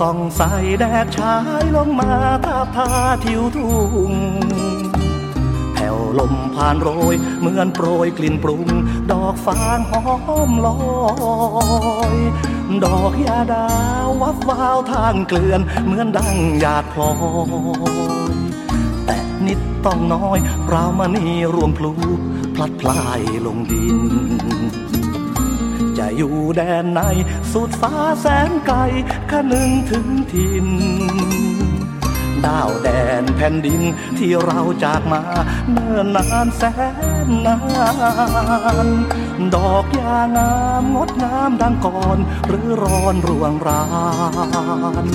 ส่องใสแดดฉายลงมาทาบทาทิวทุ่งแผ่วลมผ่านโรย เหมือนโปรยกลิ่นปรุง ดอกฟางหอมลอย ดอกยาดาววับวาวทางเกลื่อน เหมือนดังหยาดพลอยแต่นิดต้องน้อย เราวมณีรวมพลู พลัดพลายลงดิน จะอยู่แดนไหน สุดฟ้าแสนไกลคนึงถึงทินดาวแดนแผ่นดินที่เราจากมาเนิ่นนานแสนนาน ดอกยางามงดงามดังก่อน หรือร้อนรวงราน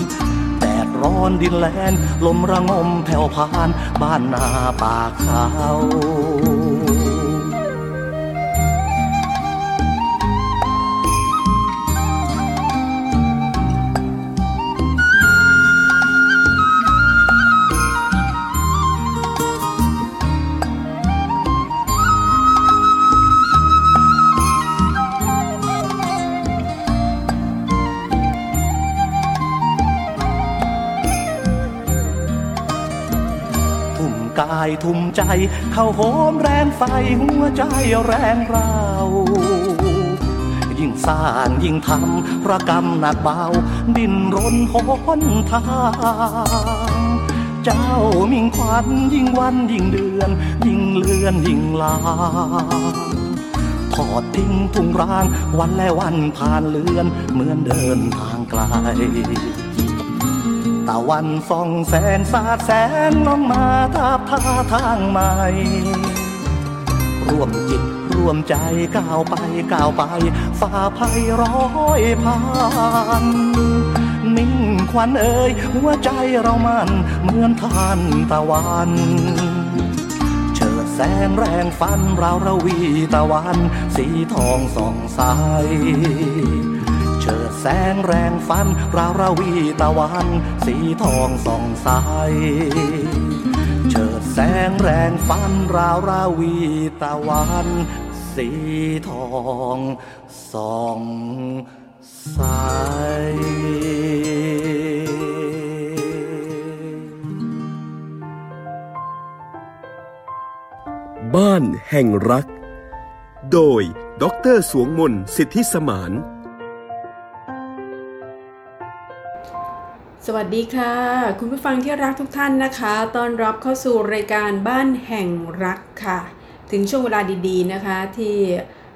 แดดร้อนดินแลนลมระงมแผ่วพาน บ้านนาป่าเขา กายทุ่มใจ เข้าโหมแรงไฟหัวใจแรงเรายิ่งสร้างยิ่งทำระกรรมหนักเบา ดินรนหนทางเจ้ามิ่งควันยิ่งวันยิ่งเดือน ยิ่งเลือนยิ่งลาทอดทิ้งทุ่งร้าง วันและวันผ่านเลือน เหมือนเดินทางไกล ตะวันส่องแสงสาดแสงลงมาทาบท่าทางใหม่ร่วมจิตร่วมใจก้าวไปก้าวไปฝ่าภัยร้อยผ่านนิ่งควันเอ่ยหัวใจเรามันเหมือนทานตะวันเฉิดแสงแรงฟันเราระวีตะวัน สีทองส่องใส แสงแรงฟัน ราวราวีตะวัน สีทองส่องใสเฉิดแสงแรงฟัน ราวราวีตะวัน สีทองส่องใสบ้านแห่งรัก โดย ดร สวงมนสิทธิสมาน สวัสดีค่ะ คุณผู้ฟังที่รักทุกท่านนะคะต้อนรับเข้าสู่รายการบ้านแห่งรักค่ะ ถึงช่วงเวลาดีๆนะคะ ที่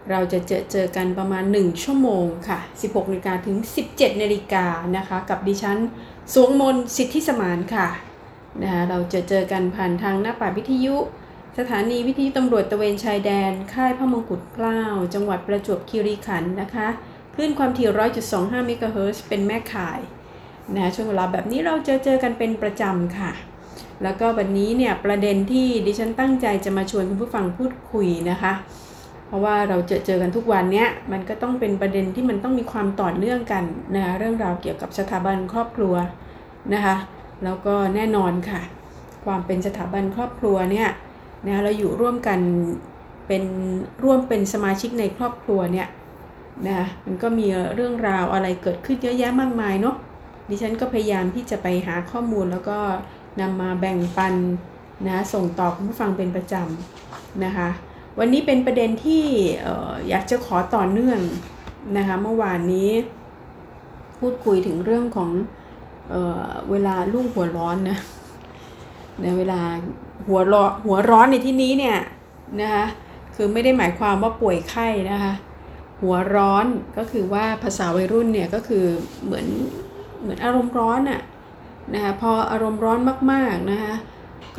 เราจะเจอเจอกันประมาณ 1 ชั่วโมงค่ะ 16นาฬิกาถึง 17นาฬิกานะคะ กับดิฉันสวงมนสิทธิสมานค่ะนะคะเราจะเจอกันผ่านทางหน้าป่าวิทยุ สถานีวิทยุตำรวจตะเวนชายแดน ค่ายพระมงกุฎเกล้า จังหวัดประจวบคีรีขันธ์นะคะคลื่นความถี่ 100.25เมกะเฮิรตซ์เป็นแม่ข่าย นะช่วงเวลาแบบนี้เราจะเจอกันเป็นประจำค่ะ แล้วก็วันนี้เนี่ยประเด็นที่ดิฉันตั้งใจจะมาชวนคุณผู้ฟังพูดคุยนะคะ เพราะว่าเราเจอเจอกันทุกวันเนี้ยมันก็ต้องเป็นประเด็นที่มันต้องมีความต่อเนื่องกันนะเรื่องราวเกี่ยวกับสถาบันครอบครัวนะคะแล้วก็แน่นอนค่ะ ความเป็นสถาบันครอบครัวเนี่ยนะเราอยู่ร่วมกันเป็นร่วมเป็นสมาชิกในครอบครัวเนี่ยนะมันก็มีเรื่องราวอะไรเกิดขึ้นเยอะแยะมากมายเนาะ ดิฉันก็พยายามที่จะไปหาข้อมูลแล้วก็นำมาแบ่งปันนะส่งต่อคุณผู้ฟังเป็นประจำนะคะ วันนี้เป็นประเด็นที่เอ่ออยากจะขอต่อเนื่องนะคะเมื่อวานนี้ พูดคุยถึงเรื่องของเออเวลาลูกหัวร้อนนะในเวลาหัวร้อนหัวร้อนในที่นี้เนี่ยนะคะคือไม่ได้หมายความว่าป่วยไข้นะคะหัวร้อนก็คือว่าภาษาวัยรุ่นเนี่ยก็คือเหมือน เหมือนอารมณ์ร้อนอะนะคะพออารมณ์ร้อนมากๆนะคะ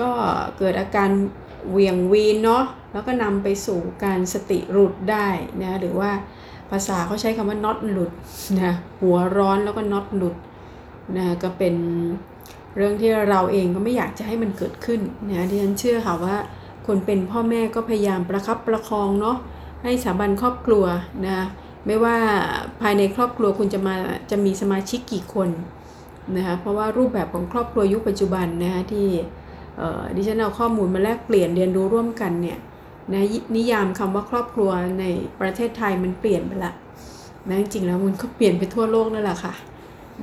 ก็เกิดอาการเวียงวีนเนาะแล้วก็นำไปสู่การสติหลุดได้นะหรือว่าภาษาเขาใช้คำว่าน็อตหลุดนะหัวร้อนแล้วก็น็อตหลุดนะก็เป็นเรื่องที่เราเองก็ไม่อยากจะให้มันเกิดขึ้นนะที่ฉันเชื่อค่ะว่าคนเป็นพ่อแม่ก็พยายามประคับประคองเนาะให้สถาบันครอบครัวนะ ไม่ว่าภายในครอบครัวคุณจะมาจะมีสมาชิกกี่คนนะคะเพราะว่ารูปแบบของครอบครัวยุคปัจจุบันนะคะที่ดิฉันเอาข้อมูลมาแลกเปลี่ยนเรียนรู้ร่วมกันเนี่ยนะนิยามคำว่าครอบครัวในประเทศไทยมันเปลี่ยนไปละนะจริงๆแล้วมันก็เปลี่ยนไปทั่วโลกนั่นแหละค่ะ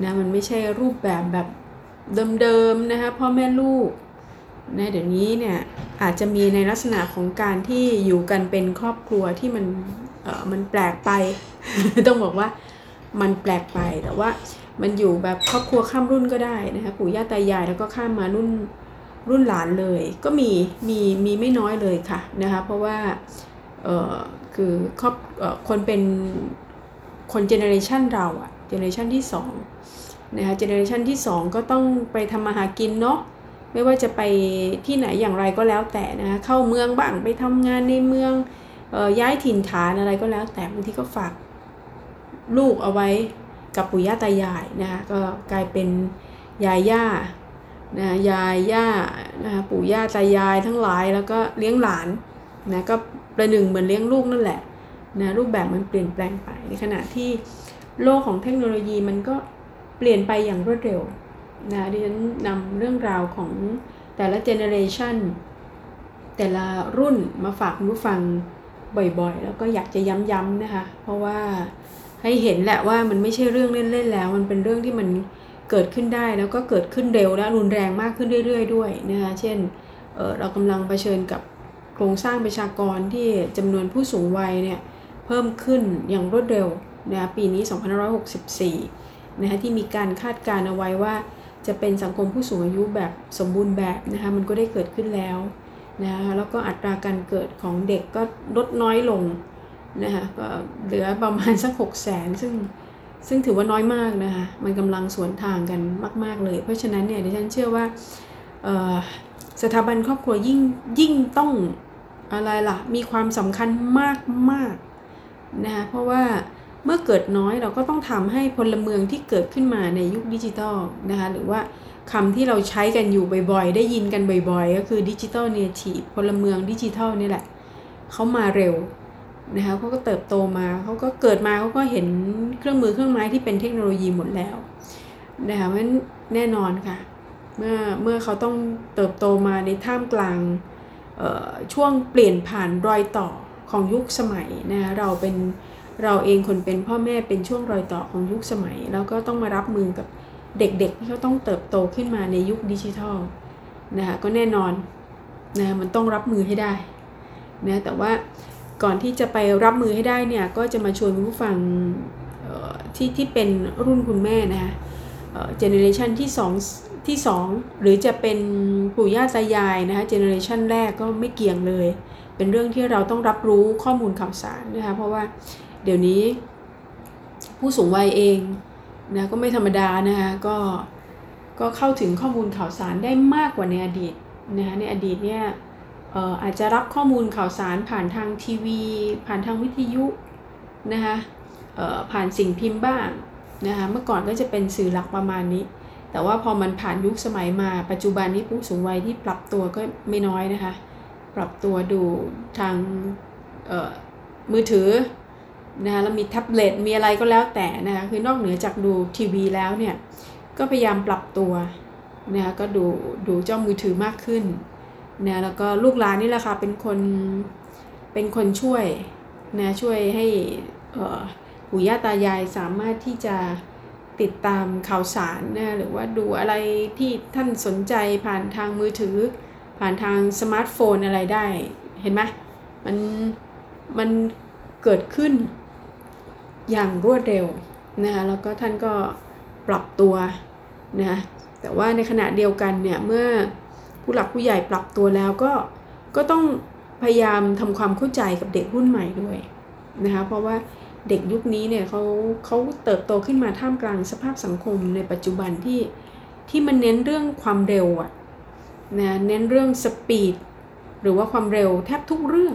นะมันไม่ใช่รูปแบบแบบเดิมๆนะคะพ่อแม่ลูกนะเดี๋ยวนี้เนี่ยอาจจะมีในลักษณะของการที่อยู่กันเป็นครอบครัวที่มัน มันแปลกไป ต้องบอกว่ามันแปลกไปแต่ว่ามันอยู่แบบครอบครัวข้ามรุ่นก็ได้นะคะปู่ย่าตายายแล้วก็ข้ามมารุ่นรุ่นหลานเลย ก็มีมีมีไม่น้อยเลยค่ะนะคะเพราะว่าเออคือครอบคนเป็นคน generation เราอะ generation ที่2นะคะ generation ที่ 2 ก็ต้องไปทำมาหากินเนาะไม่ว่าจะไปที่ไหนอย่างไรก็แล้วแต่นะคะเข้าเมืองบ้างไปทำงานในเมือง ย้ายถิ่นฐานอะไรก็แล้ว แต่บางทีก็ฝากลูกเอาไว้กับปู่ย่าตายายนะคะก็กลายเป็นยายย่านะยายย่านะปู่ย่าตายายทั้งหลายแล้วก็เลี้ยงหลานนะก็ประหนึ่งเหมือนเลี้ยงลูกนั่นแหละนะรูปแบบมันเปลี่ยนแปลงไปในขณะที่โลกของเทคโนโลยีมันก็เปลี่ยนไปอย่างรวดเร็วนะดิฉันนำเรื่องราวของแต่ละเจเนอเรชันแต่ละรุ่นมาฝากคุณผู้ฟัง บ่อยๆ แล้วก็อยากจะย้ำๆนะคะ เพราะว่าให้เห็นแหละว่ามันไม่ใช่เรื่องเล่นๆแล้ว มันเป็นเรื่องที่มันเกิดขึ้นได้แล้วก็เกิดขึ้นเร็วและรุนแรงมากขึ้นเรื่อย ๆ ด้วยนะคะเช่นเเรากำลังเผชิญกับโครงสร้างประชากรที่จำนวนผู้สูงวัยเนี่ยเพิ่มขึ้นอย่างรวดเร็วนะปีนี้ 2564 นะคะที่มีการคาดการเอาไว้ว่าจะเป็นสังคมผู้สูงอายุแบบสมบูรณ์แบบนะคะมันก็ได้เกิดขึ้นแล้ว นะคะแล้วก็อัตราการเกิดของเด็กก็ลดน้อยลงนะคะก็เหลือประมาณสัก6 0แสนซึ่งซึ่งถือว่าน้อยมากนะคะมันกำลังสวนทางกันมาก ๆเลย เพราะฉะนั้นเนี่ยดิฉันเชื่อว่าสถาบันครอบครัวยิ่งยิ่งต้องอะไรล่ะมีความสำคัญมากมากนะคะเพราะว่าเมื่อเกิดน้อยเราก็ต้องทำให้พลเมืองที่เกิดขึ้นมาในยุคดิจิทัลนะคะหรือว่า คำที่เราใช้กันอยู่บ่อยๆ ได้ยินกันบ่อยๆ ก็คือ digital native พลเมืองดิจิทัลนี่แหละ เขามาเร็วนะคะเขาก็เติบโตมาเขาก็เกิดมาเขาก็เห็นเครื่องมือเครื่องไม้ที่เป็นเทคโนโลยีหมดแล้วนะคะเพราะแน่นอนค่ะ เมื่อเมื่อเขาต้องเติบโตมาในท่ามกลางช่วงเปลี่ยนผ่านรอยต่อของยุคสมัยนะคะเราเป็นเราเองคนเป็นพ่อแม่เป็นช่วงรอยต่อของยุคสมัย แล้วก็ต้องมารับมือกับ เด็กๆที่เขาต้องเติบโตขึ้นมาในยุคดิจิทัลนะคะก็แน่นอนนะมันต้องรับมือให้ได้นะแต่ว่าก่อนที่จะไปรับมือให้ได้เนี่ยก็จะมาชวนผู้ฟังที่ที่เป็นรุ่นคุณแม่นะคะเจเนอเรชันที่2ที่2 หรือจะเป็นปู่ย่าตายายนะคะเจเนอเรชันแรกก็ไม่เกี่ยงเลย เป็นเรื่องที่เราต้องรับรู้ข้อมูลข่าวสารนะคะเพราะว่าเดี๋ยวนี้ผู้สูงวัยเอง นะก็ไม่ธรรมดานะคะก็ก็เข้าถึงข้อมูลข่าวสารได้มากกว่าในอดีตนะคะในอดีตเนี่ยอาจจะรับข้อมูลข่าวสารผ่านทางทีวี ผ่านทางวิทยุนะคะผ่านสิ่งพิมพ์บ้างนะคะเมื่อก่อนก็จะเป็นสื่อหลักประมาณนี้ แต่ว่าพอมันผ่านยุคสมัยมาปัจจุบันนี้ผู้สูงวัยที่ปรับตัวก็ไม่น้อยนะคะ ปรับตัวดูทางมือถือ นะคะแล้วมีแท็บเล็ตมีอะไรก็แล้วแต่นะคะคือนอกเหนือจากดูทีวีแล้วเนี่ยก็พยายามปรับตัวนะคะก็ดูดูเจ้ามือถือมากขึ้นนะแล้วก็ลูกหลานนี่แหละค่ะเป็นคนเป็นคนช่วยนะช่วยให้ปู่ย่าตายายสามารถที่จะติดตามข่าวสารนะหรือว่าดูอะไรที่ท่านสนใจผ่านทางมือถือ ผ่านทางสมาร์ทโฟนอะไรได้เห็นไหมมันมันเกิดขึ้น อย่างรวดเร็วนะคะแล้วก็ท่านก็ปรับตัวนะแต่ว่าในขณะเดียวกันเนี่ยเมื่อผู้หลักผู้ใหญ่ปรับตัวแล้วก็ก็ต้องพยายามทำความเข้าใจกับเด็กรุ่นใหม่ด้วยนะคะเพราะว่าเด็กยุคนี้เนี่ยเขาเขาเติบโตขึ้นมาท่ามกลางสภาพสังคมในปัจจุบันที่ที่มันเน้นเรื่องความเร็วอะนะเน้นเรื่องสปีดหรือว่าความเร็วแทบทุกเรื่อง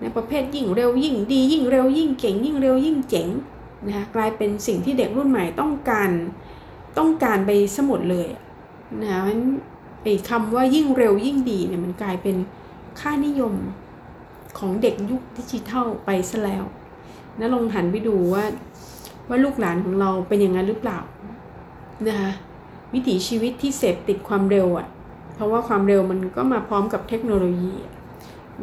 นะประเภทยิ่งเร็วยิ่งดียิ่งเร็วยิ่งเก่งยิ่งเร็วยิ่งเจ๋งนะคะกลายเป็นสิ่งที่เด็กรุ่นใหม่ต้องการต้องการไปสมดเลยนะคะไอ้คำว่ายิ่งเร็วยิ่งดีเนี่ยมันกลายเป็นค่านิยมของเด็กยุคดิจิทัลไปซะแล้วนะลองหันไปดูว่าว่าลูกหลานของเราเป็นอย่างนั้นหรือเปล่านะคะวิถีชีวิตที่เสพติดความเร็วอะ่ะ เพราะว่าความเร็วมันก็มาพร้อมกับเทคโนโลยี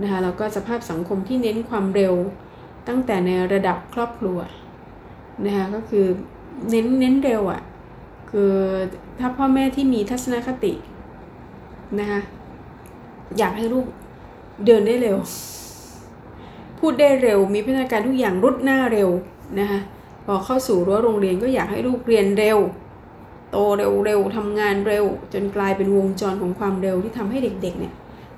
นะคะแล้วก็สภาพสังคมที่เน้นความเร็วตั้งแต่ในระดับครอบครัวนะคะก็คือเน้นเน้นเร็วอะ่ะคือถ้าพ่อแม่ที่มีทัศนคตินะคะอยากให้ลูกเดินได้เร็ว พูดได้เร็วมีพัฒนาการทุกอย่างรุดหน้าเร็วนะคะพอเข้าสู่รั้วโรงเรียนก็อยากให้ลูกเรียนเร็ว โตเร็วๆทำงานเร็ว จนกลายเป็นวงจรของความเร็วที่ทำให้เด็กๆเนี่ย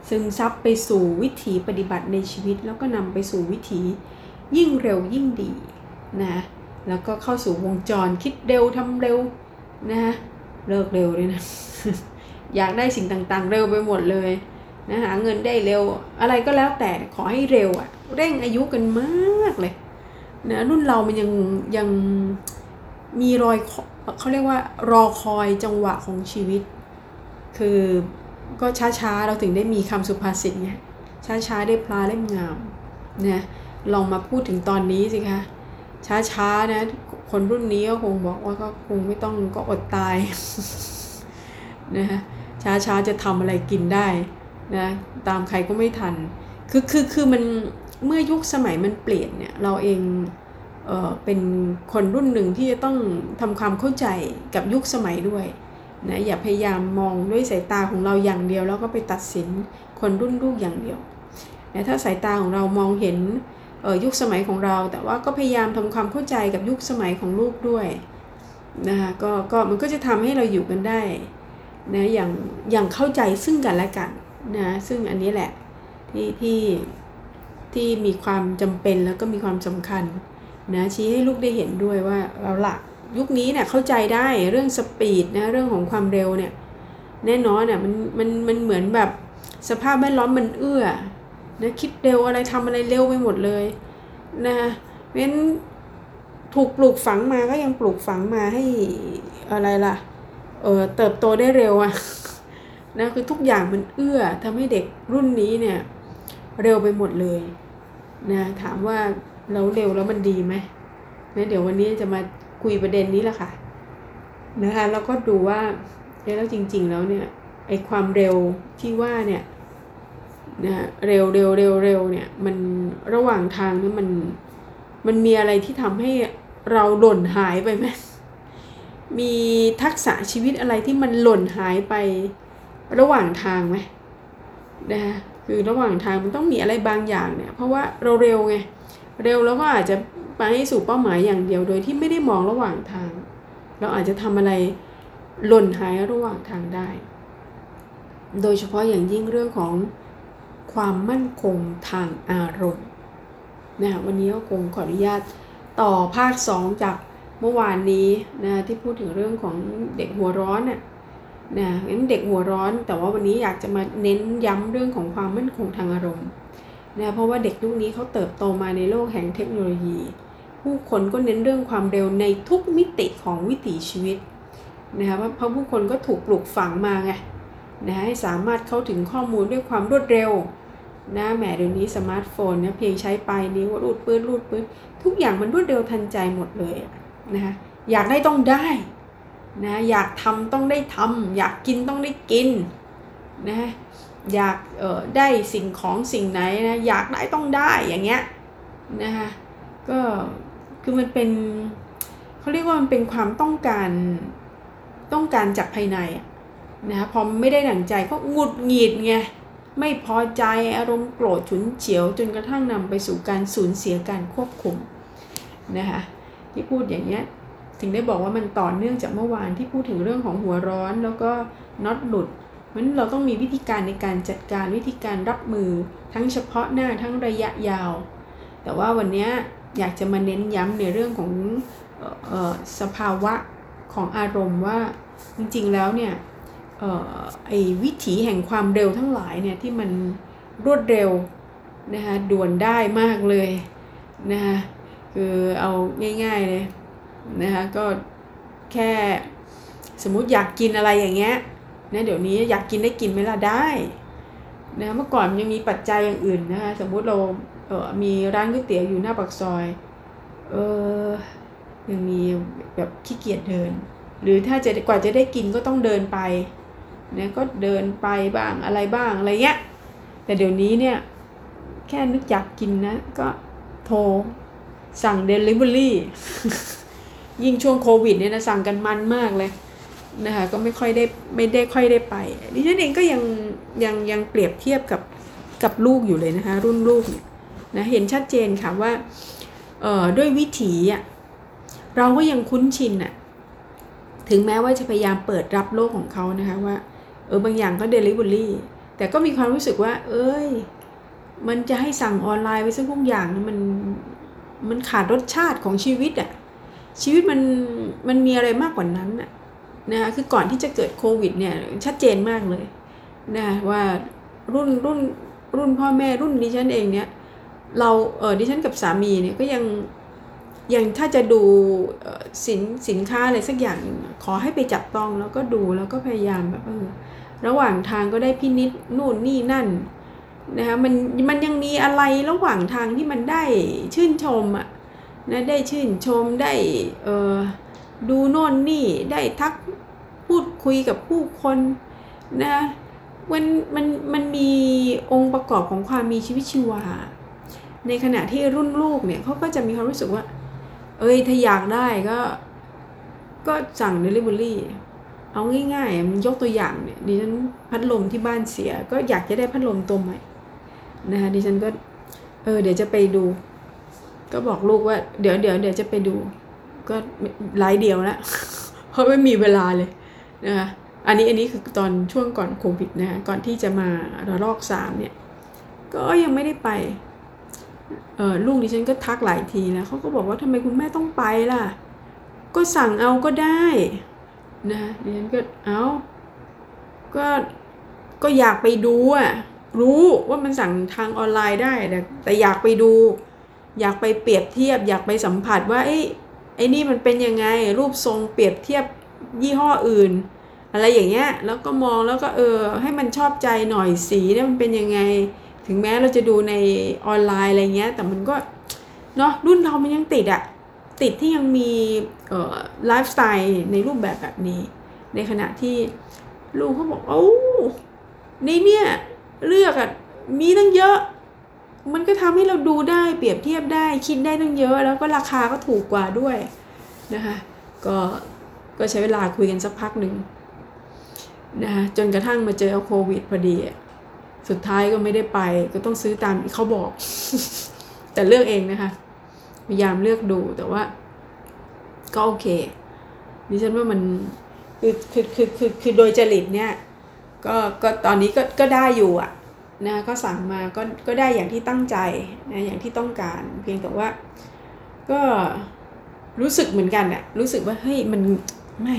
ซึมซับไปสู่วิถีปฏิบัติในชีวิต แล้วก็นำไปสู่วิถียิ่งเร็วยิ่งดีนะแล้วก็เข้าสู่วงจรคิดเร็วทำเร็วนะฮะเลิกเร็วเลยนะอยากได้สิ่งต่างๆ เร็วไปหมดเลยนะหาเงินได้เร็วอะไรก็แล้วแต่ขอให้เร็วอะเร่งอายุกันมากเลยนะรุ่นเรามันยังยังมีรอยเขาเรียกว่ารอคอยจังหวะของชีวิต คือ ก็ช้าๆ เราถึงได้มีคำสุภาษิตไงช้าๆ ได้ปลาเล่มงามนะลองมาพูดถึงตอนนี้สิคะช้าๆนะคนรุ่นนี้ก็คงบอกว่าก็คงไม่ต้องก็อดตายนะฮะช้าๆ จะทำอะไรกินได้นะตามใครก็ไม่ทัน คือคือคือมันเมื่อยุคสมัยมันเปลี่ยนเนี่ยเราเองเออเป็นคนรุ่นหนึ่งที่จะต้องทำความเข้าใจกับยุคสมัยด้วย นะอย่าพยายามมองด้วยสายตาของเราอย่างเดียว แล้วก็ไปตัดสินคนรุ่นลูกอย่างเดียวนะถ้าสายตาของเรามองเห็นยุคสมัยของเรา แต่ว่าก็พยายามทำความเข้าใจกับยุคสมัยของลูกด้วยนะคะก็ก็มันก็จะทำให้เราอยู่กันได้นะอย่างอย่างเข้าใจซึ่งกันและกันนะซึ่งอันนี้แหละที่ที่ที่มีความจำเป็นแล้วก็มีความสำคัญนะชี้ให้ลูกได้เห็นด้วยว่าเราละ ยุคนี้เนี่ยเข้าใจได้เรื่องสปีดนะเรื่องของความเร็วเนี่ยแน่นอนอะมันมันมันเหมือนแบบสภาพแวดล้อมมันเอื้อนะคิดเร็วอะไรทำอะไรเร็วไปหมดเลยนะเพราะฉะนั้นถูกปลูกฝังมาก็ยังปลูกฝังมาให้อะไรล่ะเออเติบโตได้เร็วอะนะคือทุกอย่างมันเอื้อทำให้เด็กรุ่นนี้เนี่ยเร็วไปหมดเลยนะถามว่าเราเร็วแล้วมันดีไหมนะเดี๋ยววันนี้จะมา คุยประเด็นนี้แหละค่ะนะคะแล้วก็ดูว่าแล้วจริง ๆ แล้วเนี่ยไอความเร็วที่ว่าเนี่ยนะเร็วเร็วเร็วเร็วเนี่ยมันระหว่างทางนี่มันมันมีอะไรที่ทำให้เราหล่นหายไปไหมมีทักษะชีวิตอะไรที่มันหล่นหายไประหว่างทางไหมนะคะคือระหว่างทางมันต้องมีอะไรบางอย่างเนี่ย เพราะว่าเราเร็วไงเร็วแล้วก็อาจจะ ไปให้สู่เป้าหมายอย่างเดียวโดยที่ไม่ได้มองระหว่างทาง เราอาจจะทำอะไรหล่นหายระหว่างทางได้ โดยเฉพาะอย่างยิ่งเรื่องของความมั่นคงทางอารมณ์นะวันนี้ก็คงขออนุญาตต่อภาค 2 จากเมื่อวานนี้นะที่พูดถึงเรื่องของเด็กหัวร้อนน่ะนะงั้นเด็กหัวร้อน แต่ว่าวันนี้อยากจะมาเน้นย้ำเรื่องของความมั่นคงทางอารมณ์นะเพราะว่าเด็กยุคนี้เขาเติบโตมาในโลกแห่งเทคโนโลยี ผู้คนก็เน้นเรื่องความเร็วในทุกมิติของวิถีชีวิตนะคะเพราะผู้คนก็ถูกปลูกฝังมาไงนะให้สามารถเข้าถึงข้อมูลด้วยความรวดเร็วนะแหมเดี๋ยวนี้สมาร์ทโฟนเนี่ยเพียงใช้ไปนิ้วรูดปื้นรูดปื้นทุกอย่างมันรวดเร็วทันใจหมดเลยนะคะอยากได้ต้องได้นะอยากทำต้องได้ทำอยากกินต้องได้กินนะอยากเออได้สิ่งของสิ่งไหนนะอยากได้ต้องได้อย่างเงี้ยนะคะก็ คือมันเป็นเขาเรียกว่ามันเป็นความต้องการต้องการจากภายในนะคะพอไม่ได้ดั่งใจก็หงุดหงิดไงไม่พอใจอารมณ์โกรธฉุนเฉียว จนกระทั่งนำไปสู่การสูญเสียการควบคุมนะคะที่พูดอย่างเงี้ยถึงได้บอกว่ามันต่อเนื่องจากเมื่อวานที่พูดถึงเรื่องของหัวร้อนแล้วก็น็อตหลุดเพราะนั้นเราต้องมีวิธีการในการจัดการวิธีการรับมือทั้งเฉพาะหน้าทั้งระยะยาว แต่ว่าวันนี้ อยากจะมาเน้นย้ำในเรื่องของออสภาวะของอารมณ์ว่าจริงๆแล้วเนี่ยออไอ้วิถีแห่งความเร็วทั้งหลายเนี่ยที่มันรวดเร็วนะคะด่วนได้มากเลยนะคะคือเอาง่ายๆเลยนะคะก็แค่สมมุติอยากกินอะไรอย่างเงี้ยนะเดี๋ยวนี้อยากกินได้กินไหมล่ะได้นะเมื่อก่อนยังมีปัจจัยอย่างอื่นนะคะสมมุติเรา เออมีร้านก๋วยเตี๋ยวอยู่หน้าปากซอย เออยังมีแบบขี้เกียจเดิน หรือถ้าจะกว่าจะได้กินก็ต้องเดินไปเนะก็เดินไปบ้างอะไรบ้างอะไรเงี้ย แต่เดี๋ยวนี้เนี่ย แค่นึกอยากกินนะ ก็โทรสั่ง Delivery ยิ่งช่วงโควิดเนี่ยนะสั่งกันมันมากเลยนะคะก็ไม่ค่อยได้ไม่ได้ค่อยได้ไปดิฉันเองก็ยังยังยังเปรียบเทียบกับกับลูกอยู่เลยนะคะรุ่นลูกเนี่ย นะเห็นชัดเจนค่ะว่าด้วยวิถีเราก็ยังคุ้นชินอะถึงแม้ว่าจะพยายามเปิดรับโลกของเขานะคะว่าเออบางอย่างก็ Delivery แต่ก็มีความรู้สึกว่า เอ้ย มันจะให้สั่งออนไลน์ไปสักทุกอย่างมันมันขาดรสชาติของชีวิตอะชีวิตมันมันมีอะไรมากกว่านั้นอะนะคะคือก่อนที่จะเกิดโควิดเนี่ยชัดเจนมากเลยนะว่ารุ่นรุ่นรุ่นพ่อแม่รุ่นดิฉันเองเนี่ย เราเออดิฉันกับสามีเนี่ยก็ยังยังถ้าจะดูสินสินค้าอะไรสักอย่างหนึ่งขอให้ไปจับต้องแล้วก็ดูแล้วก็พยายามแบบเออระหว่างทางก็ได้พินิษนู่นนี่นั่นนะคะมันมันยังมีอะไรระหว่างทางที่มันได้ชื่นชมอะนะได้ชื่นชมได้เออดูโน่นนี่ได้ทักพูดคุยกับผู้คนนะมันมันมันมีองค์ประกอบของความมีชีวิตชีวา ในขณะที่รุ่นลูกเนี่ยเขาก็จะมีความรู้สึกว่า เอ้ยถ้าอยากได้ก็ก็สั่ง Delivery เอาง่ายๆมันยกตัวอย่างเนี่ยดิฉันพัดลมที่บ้านเสีย ก็อยากจะได้พัดลมตัวใหม่นะคะดิฉันก็เออเดี๋ยวจะไปดู ก็บอกลูกว่า เดี๋ยวเดี๋ยวเดี๋ยวจะไปดู ก็หลายเดียวแล้วเพราะไม่มีเวลาเลยนะคะอันนี้อันนี้คือตอนช่วงก่อนโควิดนะคะก่อนที่จะมาระลอกสามเนี่ย ก็ยังไม่ได้ไป เออลูกดิฉันก็ทักหลายทีแล้วเขาก็บอกว่าทำไมคุณแม่ต้องไปล่ะ ก็สั่งเอาก็ได้นะดิฉันก็เอาก็ก็อยากไปดูอะรู้ว่ามันสั่งทางออนไลน์ได้แต่แต่อยากไปดู อยากไปเปรียบเทียบ อยากไปสัมผัสว่าไอ้ไอ้นี่มันเป็นยังไง รูปทรงเปรียบเทียบยี่ห้ออื่น อะไรอย่างเงี้ยแล้วก็มองแล้วก็เออให้มันชอบใจหน่อยสีเนี่ยมันเป็นยังไง ถึงแม้เราจะดูในออนไลน์อะไรเงี้ย แต่มันก็เนาะรุ่นเรามันยังติดอะติดที่ยังมีไลฟ์สไตล์ในรูปแบบแบบนี้ ในขณะที่ลูกเขาบอกโอ้ในเนี่ยเลือกอะมีตั้งเยอะ มันก็ทำให้เราดูได้เปรียบเทียบได้คิดได้ตั้งเยอะ แล้วก็ราคาก็ถูกกว่าด้วยนะคะก็ก็ใช้เวลาคุยกันสักพักหนึ่งนะคะจนกระทั่งมาเจอโควิดพอดี สุดท้ายก็ไม่ได้ไปก็ต้องซื้อตามเขาบอก แต่เลือกเองนะคะพยายามเลือกดูแต่ว่า ก็โอเคดิฉันว่ามันคือคือคือคือคือโดยจริตเนี่ยก็ก็ตอนนี้ก็ก็ได้อยู่อะนะก็สั่งมาก็ก็ได้อย่างที่ตั้งใจนะอย่างที่ต้องการ เพียงแต่ว่า ก็รู้สึกเหมือนกันอะรู้สึกว่าเฮ้ยมันไม่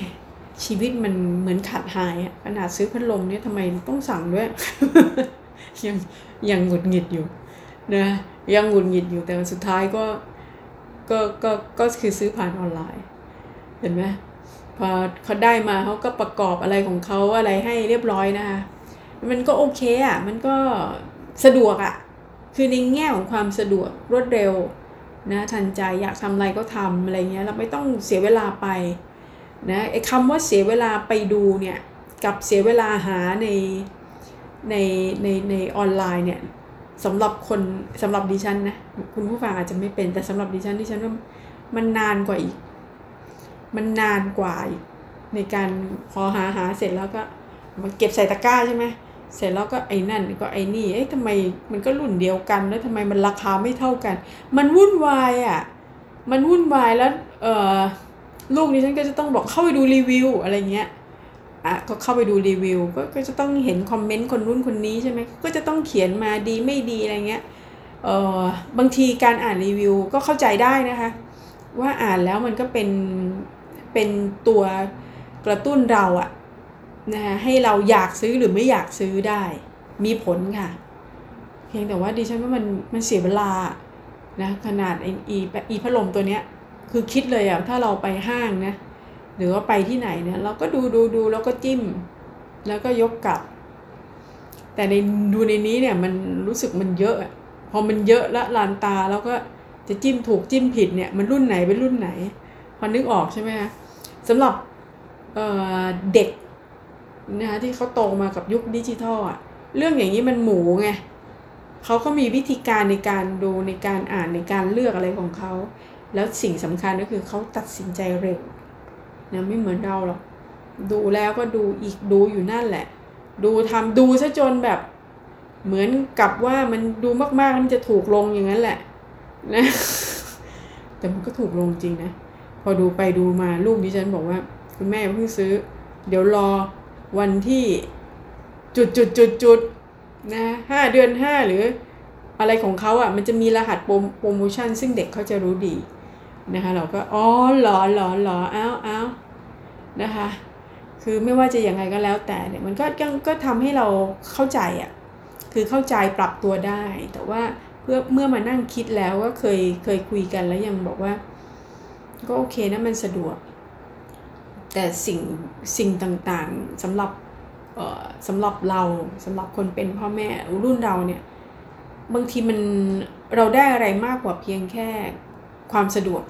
ชีวิตมันเหมือนขาดหายอะขนาดซื้อพัดลมเนี่ยทำไมต้องสั่งด้วย ยังยังหงุดหงิดอยู่นะยังหงุดหงิดอยู่แต่สุดท้ายก็ก็ก็ก็คือซื้อผ่านออนไลน์ เห็นไหมพอเขาได้มาเขาก็ประกอบอะไรของเขาอะไรให้เรียบร้อยนะคะมันก็โอเคอะมันก็สะดวกอะคือในแง่ของความสะดวกรวดเร็วนะทันใจอยากทำอะไรก็ทำอะไรเงี้ยเราไม่ต้องเสียเวลาไป นะไอ้คำว่าเสียเวลาไปดูเนี่ยกับเสียเวลาหาในในในในออนไลน์เนี่ยสำหรับคนสำหรับดิฉันนะคุณผู้ฟังอาจจะไม่เป็นแต่สำหรับดิฉันดิฉันว่ามันนานกว่าอีก มันนานกว่าอีกในการพอหาหาเสร็จแล้วก็มาเก็บใส่ตะกร้าใช่ไหมเสร็จแล้วก็ไอ้นั่นก็ไอ้นี่เอ๊ะทำไมมันก็รุ่นเดียวกันแล้วทำไมมันราคาไม่เท่ากัน มันวุ่นวายอะมันวุ่นวายแล้วเออ ลูกนี้ฉันก็จะต้องบอกเข้าไปดูรีวิวอะไรเงี้ยอะก็เข้าไปดูรีวิวก็ก็จะต้องเห็นคอมเมนต์คนรุ่นคนนี้ใช่ไหมก็จะต้องเขียนมาดีไม่ดีอะไรเงี้ยเออบางทีการอ่านรีวิวก็เข้าใจได้นะคะ ว่าอ่านแล้วมันก็เป็นเป็นตัวกระตุ้นเราอะนะให้เราอยากซื้อหรือไม่อยากซื้อได้ มีผลค่ะ เพียงแต่ว่าดิฉันว่ามันมันเสียเวลานะขนาดไออีอีพัดลมตัวเนี้ย คือคิดเลยอะถ้าเราไปห้างนะหรือว่าไปที่ไหนเนี่ยเราก็ดูดูดูแล้วก็จิ้ม แล้วก็ยกกลับ แต่ในดูในนี้เนี่ยมันรู้สึกมันเยอะพอมันเยอะละลานตาแล้วก็จะจิ้มถูกจิ้มผิดเนี่ยมันรุ่นไหนเป็นรุ่นไหนพอนึกออกใช่ไหมคะสำหรับเเด็กนะคะที่เขาโตมากับยุคดิจิทัลอะเรื่องอย่างนี้มันหมูไงเขาก็มีวิธีการในการดูในการอ่านในการเลือกอะไรของเขา แล้วสิ่งสำคัญก็คือเขาตัดสินใจเร็วนะไม่เหมือนเราหรอกดูแล้วก็ดูอีกดูอยู่นั่นแหละ ดูทำดูซะจนแบบ เหมือนกับว่ามันดูมากๆมันจะถูกลงอย่างนั้นแหละนะแต่มันก็ถูกลงจริงนะพอดูไปดูมาลูกดิฉันบอกว่า คุณแม่เพิ่งซื้อ เดี๋ยวรอวันที่จุดจุดจุดจุดนะห้าเดือนห้าหรืออะไรของเขาอะ่ะมันจะมีรหัสโปรโมชั่น ซึ่งเด็กเขาจะรู้ดี นะคะเราก็อ๋อหรอหรอหรออ้าวอ้าวนะคะคือไม่ว่าจะยังไงก็แล้วแต่เนี่ยมันก็ยังก็ทำให้เราเข้าใจอะ่ะคือเข้าใจปรับตัวได้ แต่ว่าเพื่อเมื่อมานั่งคิดแล้วก็เคยเคยคุยกันแล้วยังบอกว่า ก็โอเคนะมันสะดวก แต่สิ่งสิ่งต่างๆสำหรับสำหรับเราสำหรับคนเป็นพ่อแม่รุ่นเราเนี่ย บางทีมันเราได้อะไรมากกว่าเพียงแค่ ความสะดวก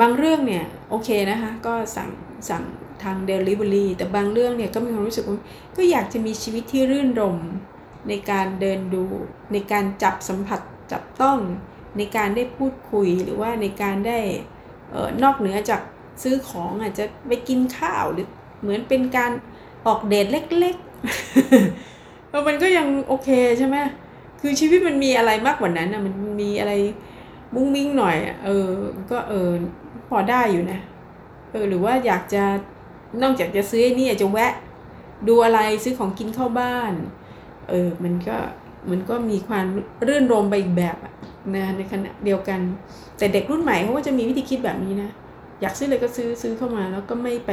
บางเรื่องเนี่ยโอเคนะคะก็สั่งสั่งทาง Delivery แต่บางเรื่องเนี่ยก็มีความรู้สึกว่าก็อยากจะมีชีวิตที่รื่นรม ในการเดินดู ในการจับสัมผัสจับต้อง ในการได้พูดคุยหรือว่าในการได้ออนอกเหนือจากซื้อของอาจจะไปกินข้าวหรือเหมือนเป็นการออกเดทเล็กๆมันก็ยังโอเคใช่ไหมคือชีวิตมันมีอะไรมากกว่านั้นนะมันมีอะไร มุ้งมิ้งหน่อย เออ ก็เออพอได้อยู่นะ เออ หรือว่าอยากจะนอกจากจะซื้อนี่จะแวะ ดูอะไรซื้อของกินเข้าบ้าน เออ มันก็มันก็มีความรื่นรมไปอีกแบบนะในขณะเดียวกัน แต่เด็กรุ่นใหม่เขาก็จะมีวิธีคิดแบบนี้นะ อยากซื้อเลยก็ซื้อซื้อเข้ามาแล้วก็ไม่ไป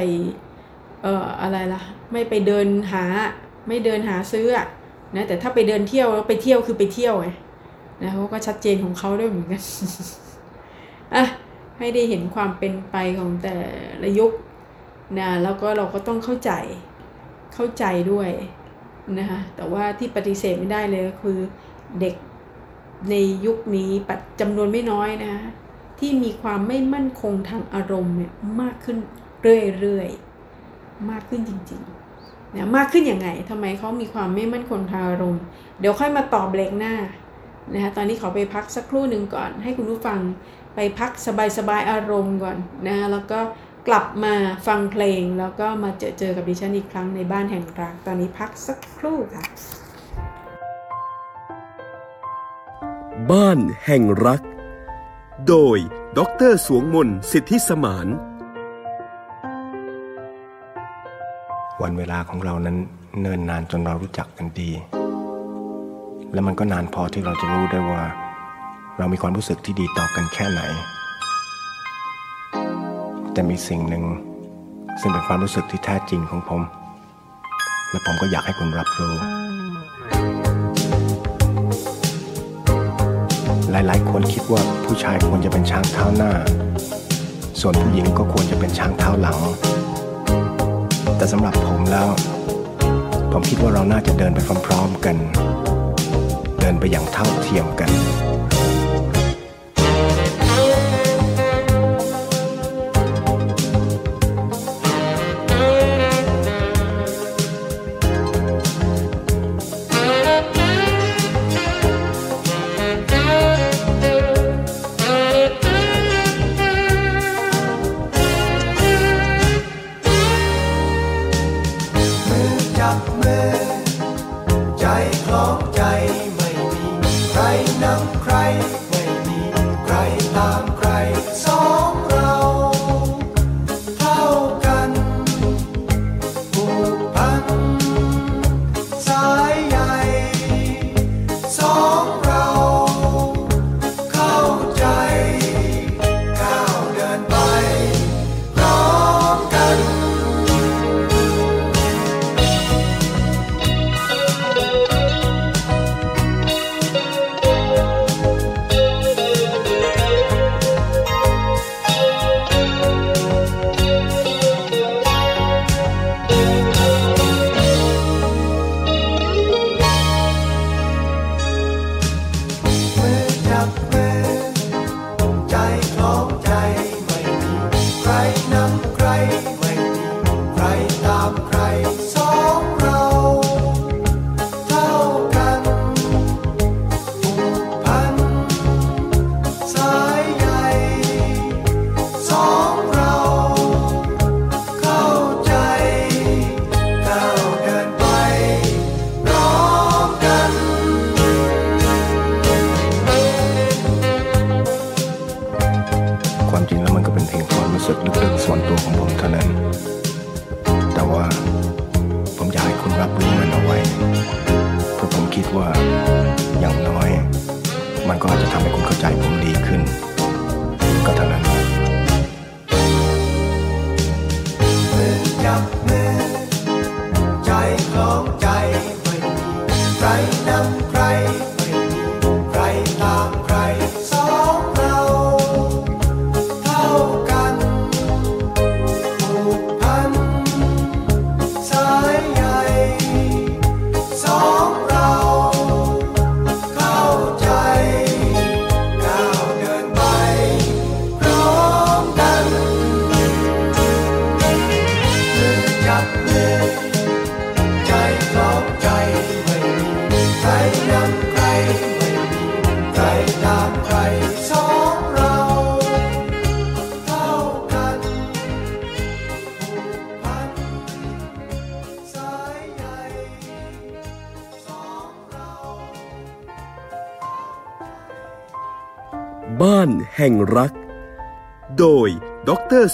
เอ่ออะไรล่ะ ไม่ไปเดินหา ไม่เดินหาซื้อนะแต่ถ้าไปเดินเที่ยวแล้วไปเที่ยวคือไปเที่ยวไง นะเขาก็ชัดเจนของเขาด้วยเหมือนกันอะให้ได้เห็นความเป็นไปของแต่ละยุคนะแล้วก็เราก็ต้องเข้าใจเข้าใจด้วยนะคะแต่ว่าที่ปฏิเสธไม่ได้เลยก็คือเด็กในยุคนี้ปัจจำนวนไม่น้อยนะที่มีความไม่มั่นคงทางอารมณ์เนี่ยมากขึ้นเรื่อยๆ มากขึ้นจริงๆนะมากขึ้นยังไงทำไมเขามีความไม่มั่นคงทางอารมณ์ เดี๋ยวค่อยมาตอบเบรกหน้า นะคะตอนนี้ขอไปพักสักครู่หนึ่งก่อน ให้คุณผู้ฟังไปพักสบายๆอารมณ์ก่อนนะแล้วก็กลับมาฟังเพลงแล้วก็มาเจอเจอกับดิฉันอีกครั้งในบ้านแห่งรักตอนนี้พักสักครู่ค่ะ บ้านแห่งรัก โดยดรสวงมนสิทธิสมาน วันเวลาของเรานั้นเนิ่นนานจนเรารู้จักกันดี และมันก็นานพอที่เราจะรู้ได้ว่า เรามีความรู้สึกที่ดีต่อกันแค่ไหน แต่มีสิ่งหนึ่ง ซึ่งเป็นความรู้สึกที่แท้จริงของผม และผมก็อยากให้คุณรับรู้ หลายๆ คนคิดว่าผู้ชายควรจะเป็นช้างเท้าหน้า ส่วนผู้หญิงก็ควรจะเป็นช้างเท้าหลัง แต่สำหรับผมแล้ว ผมคิดว่าเราน่าจะเดินไปพร้อม ๆ กันเดิน ไปอย่างเท่าเทียมกัน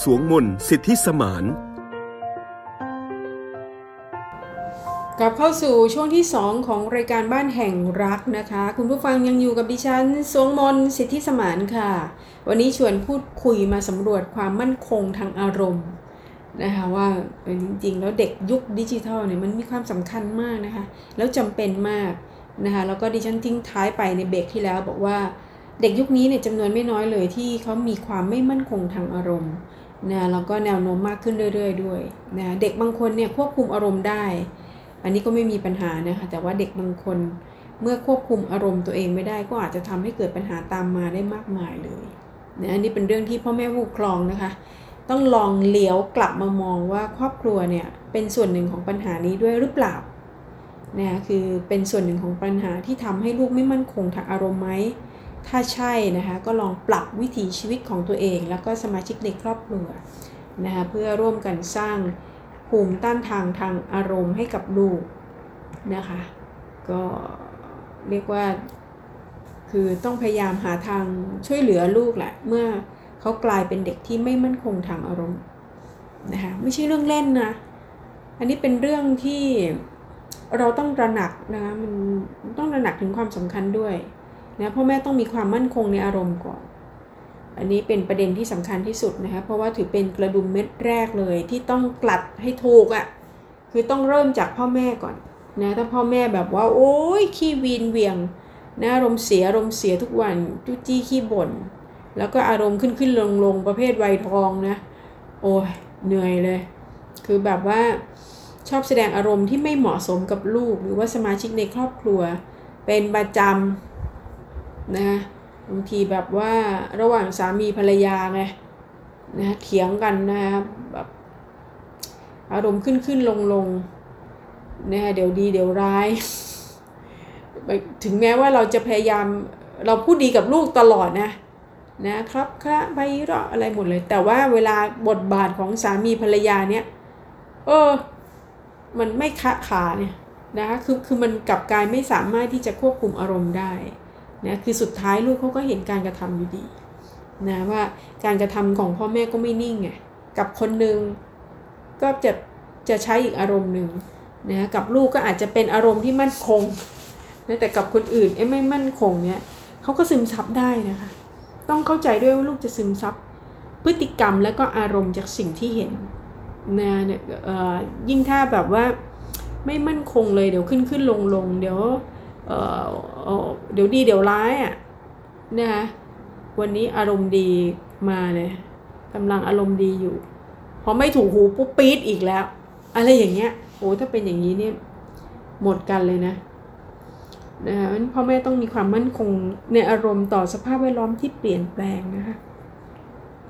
สวงมนสิทธิสมานกลับเข้าสู่ช่วงที่ 2 ของรายการบ้านแห่งรักนะคะ คุณผู้ฟังยังอยู่กับดิฉันสวงมนสิทธิสมานค่ะ วันนี้ชวนพูดคุยมาสำรวจความมั่นคงทางอารมณ์นะคะว่าจริงๆ แล้วเด็กยุคดิจิทัลเนี่ยมันมีความสำคัญมากนะคะ แล้วจำเป็นมากนะคะแล้วก็ดิฉันทิ้งท้ายไปในเบรกที่แล้วบอกว่าเด็กยุคนี้เนี่ยจำนวนไม่น้อยเลยที่เขามีความไม่มั่นคงทางอารมณ์ นะแล้วก็แนวโน้มมากขึ้นเรื่อย ๆ ด้วยนะเด็กบางคนเนี่ยควบคุมอารมณ์ได้ อันนี้ก็ไม่มีปัญหานะคะแต่ว่าเด็กบางคนเมื่อควบคุมอารมณ์ตัวเองไม่ได้ก็อาจจะทำให้เกิดปัญหาตามมาได้มากมายเลยนะอันนี้เป็นเรื่องที่พ่อแม่ผู้ปกครองนะคะ ต้องลองเลี้ยวกลับมามองว่าครอบครัวเนี่ยเป็นส่วนหนึ่งของปัญหานี้ด้วยหรือเปล่านะคะคือเป็นส่วนหนึ่งของปัญหาที่ทำให้ลูกไม่มั่นคงทางอารมณ์ไหม ถ้าใช่นะคะก็ลองปรับวิถีชีวิตของตัวเอง แล้วก็สมาชิกในครอบครัวนะคะเพื่อร่วมกันสร้างภูมิต้านทานทางอารมณ์ให้กับลูกนะคะก็เรียกว่าคือต้องพยายามหาทางช่วยเหลือลูกแหละเมื่อเขากลายเป็นเด็กที่ไม่มั่นคงทางอารมณ์นะคะไม่ใช่เรื่องเล่นนะอันนี้เป็นเรื่องที่เราต้องตระหนักนะมันต้องตระหนักถึงความสำคัญด้วย นะพ่อแม่ต้องมีความมั่นคงในอารมณ์ก่อน อันนี้เป็นประเด็นที่สำคัญที่สุดนะคะเพราะว่าถือเป็นกระดุมเม็ดแรกเลยที่ต้องกลัดให้ถูกอะ่ะคือต้องเริ่มจากพ่อแม่ก่อนนะถ้าพ่อแม่แบบว่า โอ้ยขี้วีนเวียงนะอารมณ์เสียอารมณ์เสียทุกวันจุจี้ขี้บ่นแล้วก็อารมณ์ขึ้นขึ้นลงลงประเภทวัยทองนะโอ้ยเหนื่อยเลย คือแบบว่าชอบแสดงอารมณ์ที่ไม่เหมาะสมกับลูก หรือว่าสมาชิกในครอบครัว เป็นประจำ นะบางทีแบบว่าระหว่างสามีภรรยาไงนะเถียงกันนะครับแบบอารมณ์ขึ้นขึ้นลงลงนะเดี๋ยวดีเดี๋ยวร้าย ถึงแม้ว่าเราจะพยายามเราพูดดีกับลูกตลอดนะนะครับคะไปเราะอะไรหมดเลย แต่ว่าเวลาบทบาทของสามีภรรยาเนี่ยเออ มันไม่คะขาเนี่ยนะคะคือคือมันกลับกายไม่สามารถที่จะควบคุมอารมณ์ได้ นะคือสุดท้ายลูกเขาก็เห็นการกระทำอยู่ดีนะว่าการกระทำของพ่อแม่ก็ไม่นิ่งไงกับคนหนึ่งก็จะจะใช้อีกอารมณ์หนึ่งนะกับลูกก็อาจจะเป็นอารมณ์ที่มั่นคงนะแต่กับคนอื่นเอ้ไม่มั่นคงเนี่ยเขาก็ซึมซับได้นะคะ ต้องเข้าใจด้วยว่าลูกจะซึมซับพฤติกรรมและก็อารมณ์จากสิ่งที่เห็นนะเนี่ยยิ่งถ้าแบบว่าไม่มั่นคงเลยเดี๋ยวขึ้นขึ้นลงลงเดี๋ยว เเดี๋ยวดีเดี๋ยวร้ายอะนะคะวันนี้อารมณ์ดีมาเลยกำลังอารมณ์ดีอยู่ พอไม่ถูกหูปุ๊บปี๊ดอีกแล้ว อะไรอย่างเงี้ยโอ้ถ้าเป็นอย่างนี้เนี่ยหมดกันเลยนะนะคะพ่อแม่ต้องมีความมั่นคงในอารมณ์ต่อสภาพแวดล้อมที่เปลี่ยนแปลงนะคะ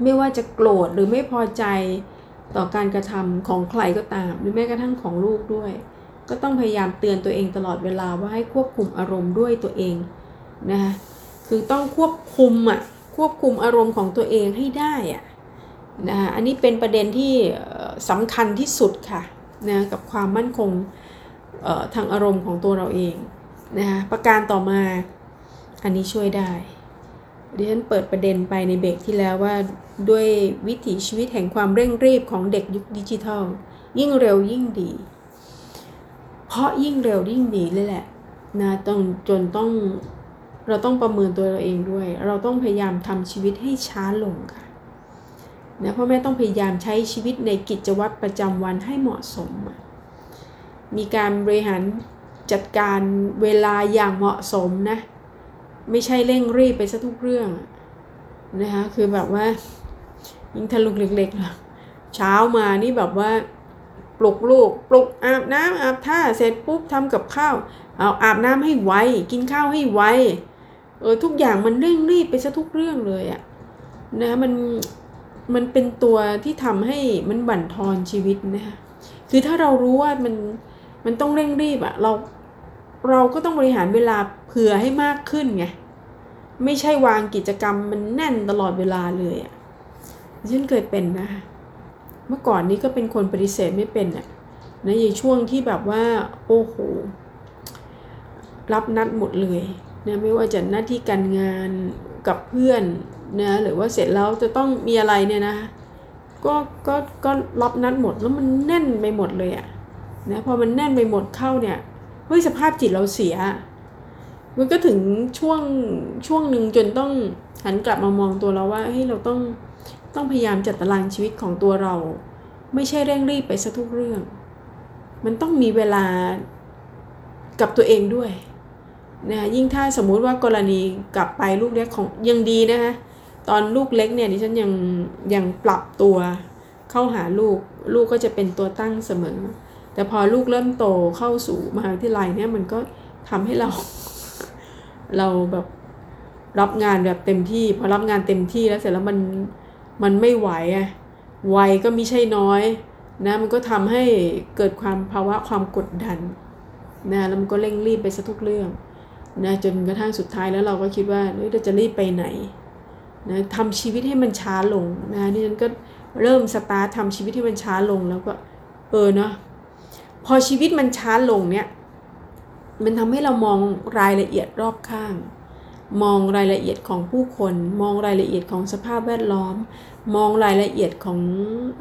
ไม่ว่าจะโกรธหรือไม่พอใจต่อการกระทำของใครก็ตาม หรือแม้กระทั่งของลูกด้วย ก็ต้องพยายามเตือนตัวเองตลอดเวลาว่าให้ควบคุมอารมณ์ด้วยตัวเองนะคะคือต้องควบคุมอะควบคุมอารมณ์ของตัวเองให้ได้อะนะะอันนี้เป็นประเด็นที่สำคัญที่สุดค่ะนะกับความมั่นคงทางอารมณ์ของตัวเราเองนะคะประการต่อมาอันนี้ช่วยได้ดิฉันเปิดประเด็นไปในเบรกที่แล้วว่าด้วยวิถีชีวิตแห่งความเร่งรีบของเด็กยุคดิจิทัล ยิ่งเร็วยิ่งดี เพราะยิ่งเร็วยิ่งดีเลยแหละนะต้องจนต้องเราต้องประเมินตัวเราเองด้วย เราต้องพยายามทำชีวิตให้ช้าลงค่ะนะพ่อแม่ต้องพยายามใช้ชีวิตในกิจวัตรประจำวันให้เหมาะสม มีการบริหารจัดการเวลาอย่างเหมาะสมนะ ไม่ใช่เร่งรีบไปซะทุกเรื่องนะคะ คือแบบว่า ยิ่งทะลุกเล็กๆเช้ามานี่แบบว่า ลุกลูก ปลุกอาบน้ำอาบท่าเสร็จปุ๊บทำกับข้าว เอาอาบน้ำให้ไว กินข้าวให้ไว เออทุกอย่างมันเร่งรีบไปซะทุกเรื่องเลยอะนะมันมันเป็นตัวที่ทำให้มันบั่นทอนชีวิตนะคะคือถ้าเรารู้ว่ามันมันต้องเร่งรีบอะเราเราก็ต้องบริหารเวลาเผื่อให้มากขึ้นไงไม่ใช่วางกิจกรรมมันแน่นตลอดเวลาเลยอะฉันเคยเป็นนะคะ มื่อก่อนนี้ก็เป็นคนปฏิเสธไม่เป็นอะในช่วงที่แบบว่าโอ้โหรับนัดหมดเลยนะไม่ว่าจะหน้าที่การงานกับเพื่อนนะหรือว่าเสร็จแล้วจะต้องมีอะไรเนี่ยนะก็ก็ก็รับนัดหมดแล้วมันแน่นไปหมดเลยอะนะพอมันแน่นไปหมดเข้าเนี่ยเฮ้ยสภาพจิตเราเสีย มันก็ถึงช่วงช่วงหนึ่งจนต้องหันกลับมามองตัวเราว่าเฮ้ยเราต้อง ต้องพยายามจัดตารางชีวิตของตัวเรา ไม่ใช่เร่งรีบไปซะทุกเรื่อง มันต้องมีเวลากับตัวเองด้วยนะะยิ่งถ้าสมมุติว่ากรณีกลับไปลูกเล็กของยังดีนะคะตอนลูกเล็กเนี่ยดิฉันยังยังปรับตัวเข้าหาลูกลูกก็จะเป็นตัวตั้งเสมอ แต่พอลูกเริ่มโตเข้าสู่มหาวิทยาลัยเนี่ยมันก็ทำให้เรา เราแบบรับงานแบบเต็มที่ พอรับงานเต็มที่แล้วเสร็จแล้วมัน มันไม่ไหวอะวัยก็ไม่ใช่น้อยนะมันก็ทำให้เกิดความภาวะความกดดันนะแล้วมันก็เร่งรีบไปซะทุกเรื่องนะจนกระทั่งสุดท้ายแล้วเราก็คิดว่าเราจะรีบไปไหนนะทำชีวิตให้มันช้าลงนะนี่ฉันก็เริ่มสตาร์ททำชีวิตให้มันช้าลงแล้วก็เออเนาะพอชีวิตมันช้าลงเนี่ยมันทำให้เรามองรายละเอียดรอบข้าง มองรายละเอียดของผู้คน มองรายละเอียดของสภาพแวดล้อม มองรายละเอียดของ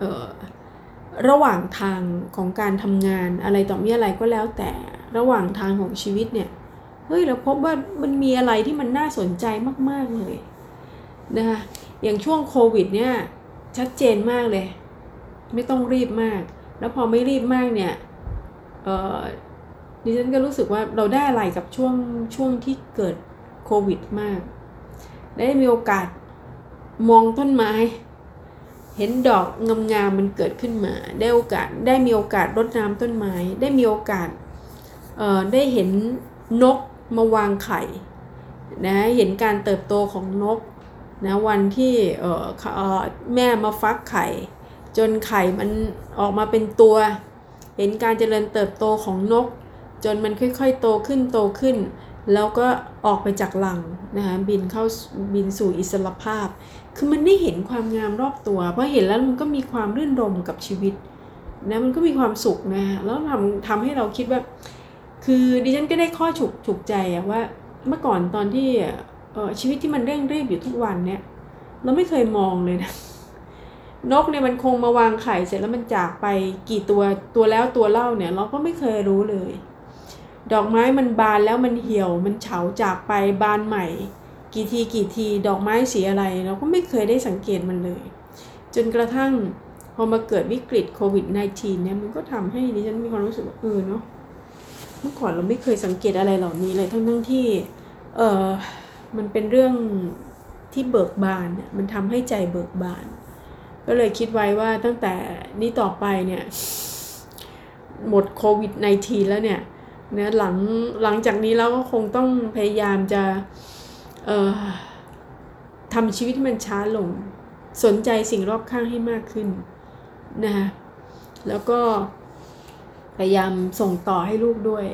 ออระหว่างทางของการทำงานอะไรต่อมีอะไรก็แล้วแต่ระหว่างทางของชีวิตเนี่ยเฮ้ยเราพบว่ามันมีอะไรที่มันน่าสนใจมาก ๆเลยนะคะอย่างช่วงโควิดเนี่ยชัดเจนมากเลย ไม่ต้องรีบมาก แล้วพอไม่รีบมากเนี่ยดิฉันก็รู้สึกว่าเราได้อะไรกับช่วงช่วงที่เกิด โควิดมาก ได้มีโอกาสมองต้นไม้ เห็นดอกงามๆมันเกิดขึ้นมา ได้โอกาสได้มีโอกาสรดน้ำต้นไม้ ได้มีโอกาสได้เห็นนกมาวางไข่นะเห็นการเติบโตของนกนะวันที่เออแม่มาฟักไข่ จนไข่มันออกมาเป็นตัว เห็นการเจริญเติบโตของนก จนมันค่อยๆ โตขึ้นโตขึ้น แล้วก็ออกไปจากหลังนะคะบินเข้าบินสู่อิสรภาพ คือมันได้เห็นความงามรอบตัวเพราะเห็นแล้วมันก็มีความรื่นรมกับชีวิตนะมันก็มีความสุขนะแล้วทำทำให้เราคิดว่า คือดิฉันก็ได้ข้อฉุกฉุกใจอะว่าเมื่อก่อนตอนที่เออชีวิตที่มันเร่งรีบอยู่ทุกวันเนี่ย เราไม่เคยมองเลยนะนกเนี่ยมันคงมาวางไข่เสร็จแล้วมันจากไปกี่ตัวตัวแล้วตัวเล่าเนี่ย เราก็ไม่เคยรู้เลย ดอกไม้มันบานแล้วมันเหี่ยวมันเฉาจากไปบานใหม่ กี่ทีกี่ทีดอกไม้สีอะไร เราก็ไม่เคยได้สังเกตมันเลย จนกระทั่งพอมาเกิดวิกฤตโควิด -19 เนี่ยมันก็ทำให้ดิฉันมีความรู้สึกว่าเออเนาะเมื่อก่อนเราไม่เคยสังเกตอะไรเหล่านี้เลยทั้งทั้งที่เออมันเป็นเรื่องที่เบิกบานเนี่ยมันทำให้ใจเบิกบาน ก็เลยคิดไว้ว่าตั้งแต่นี้ต่อไปเนี่ยหมดโควิด -19 แล้วเนี่ย นะหลังหลังจากนี้เราก็คงต้องพยายามจะเอ่อทำชีวิตให้มันช้าลง สนใจสิ่งรอบข้างให้มากขึ้นนะคะแล้วก็พยายามส่งต่อให้ลูกด้วย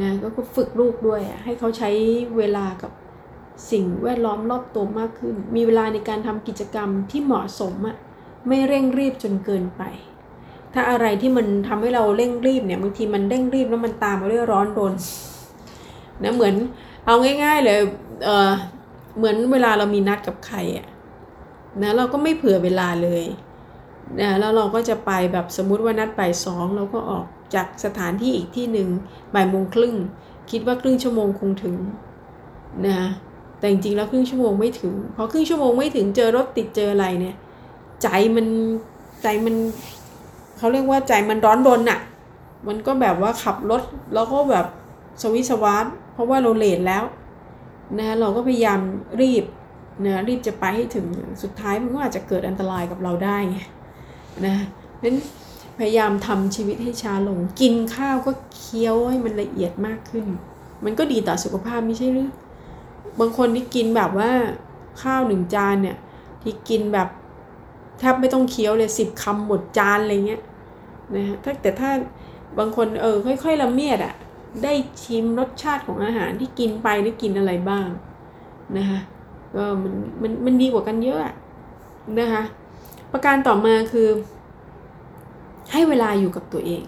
นะก็ฝึกลูกด้วย ให้เขาใช้เวลากับสิ่งแวดล้อมรอบตัวมากขึ้น มีเวลาในการทำกิจกรรมที่เหมาะสมอะไม่เร่งรีบจนเกินไป ถ้าอะไรที่มันทำให้เราเร่งรีบเนี่ยบางทีมันเร่งรีบแล้วมันตามมาด้วยร้อนรนนะเหมือนเอาง่าย ๆ เลยเออเหมือนเวลาเรามีนัดกับใครอะนะเราก็ไม่เผื่อเวลาเลยนะแล้วเราก็จะไปแบบสมมุติว่านัดบ่ายสองเราก็ออกจากสถานที่อีกที่หนึ่งบ่ายโมงครึ่ง คิดว่าครึ่งชั่วโมงคงถึงนะแต่จริงๆแล้วครึ่งชั่วโมงไม่ถึงพอครึ่งชั่วโมงไม่ถึงเจอรถติดเจออะไรเนี่ย ใจมันใจมัน เขาเรียกว่าใจมันร้อนรนอะมันก็แบบว่าขับรถแล้วก็แบบสวิสวาร์เพราะว่าเราเลทแล้วนะเราก็พยายามรีบนะรีบจะไปให้ถึงสุดท้ายมันก็อาจจะเกิดอันตรายกับเราได้นะนั้นพยายามทำชีวิตให้ช้าลง กินข้าวก็เคี้ยวให้มันละเอียดมากขึ้น มันก็ดีต่อสุขภาพไม่ใช่หรือบางคนที่กินแบบว่าข้าวหนึ่งจานเนี่ยที่กินแบบ แทบไม่ต้องเคี้ยวเลยสิบคำหมดจานอะไรเงี้ยนะฮะถ้าแต่ถ้าบางคนเออค่อยๆละเมียดอะ่ะได้ชิมรสชาติของอาหารที่กินไปได้กินอะไรบ้างนะคะก็มันมันมันดีกว่ากันเยอะอะนะคะประการต่อมาคือ ให้เวลาอยู่กับตัวเอง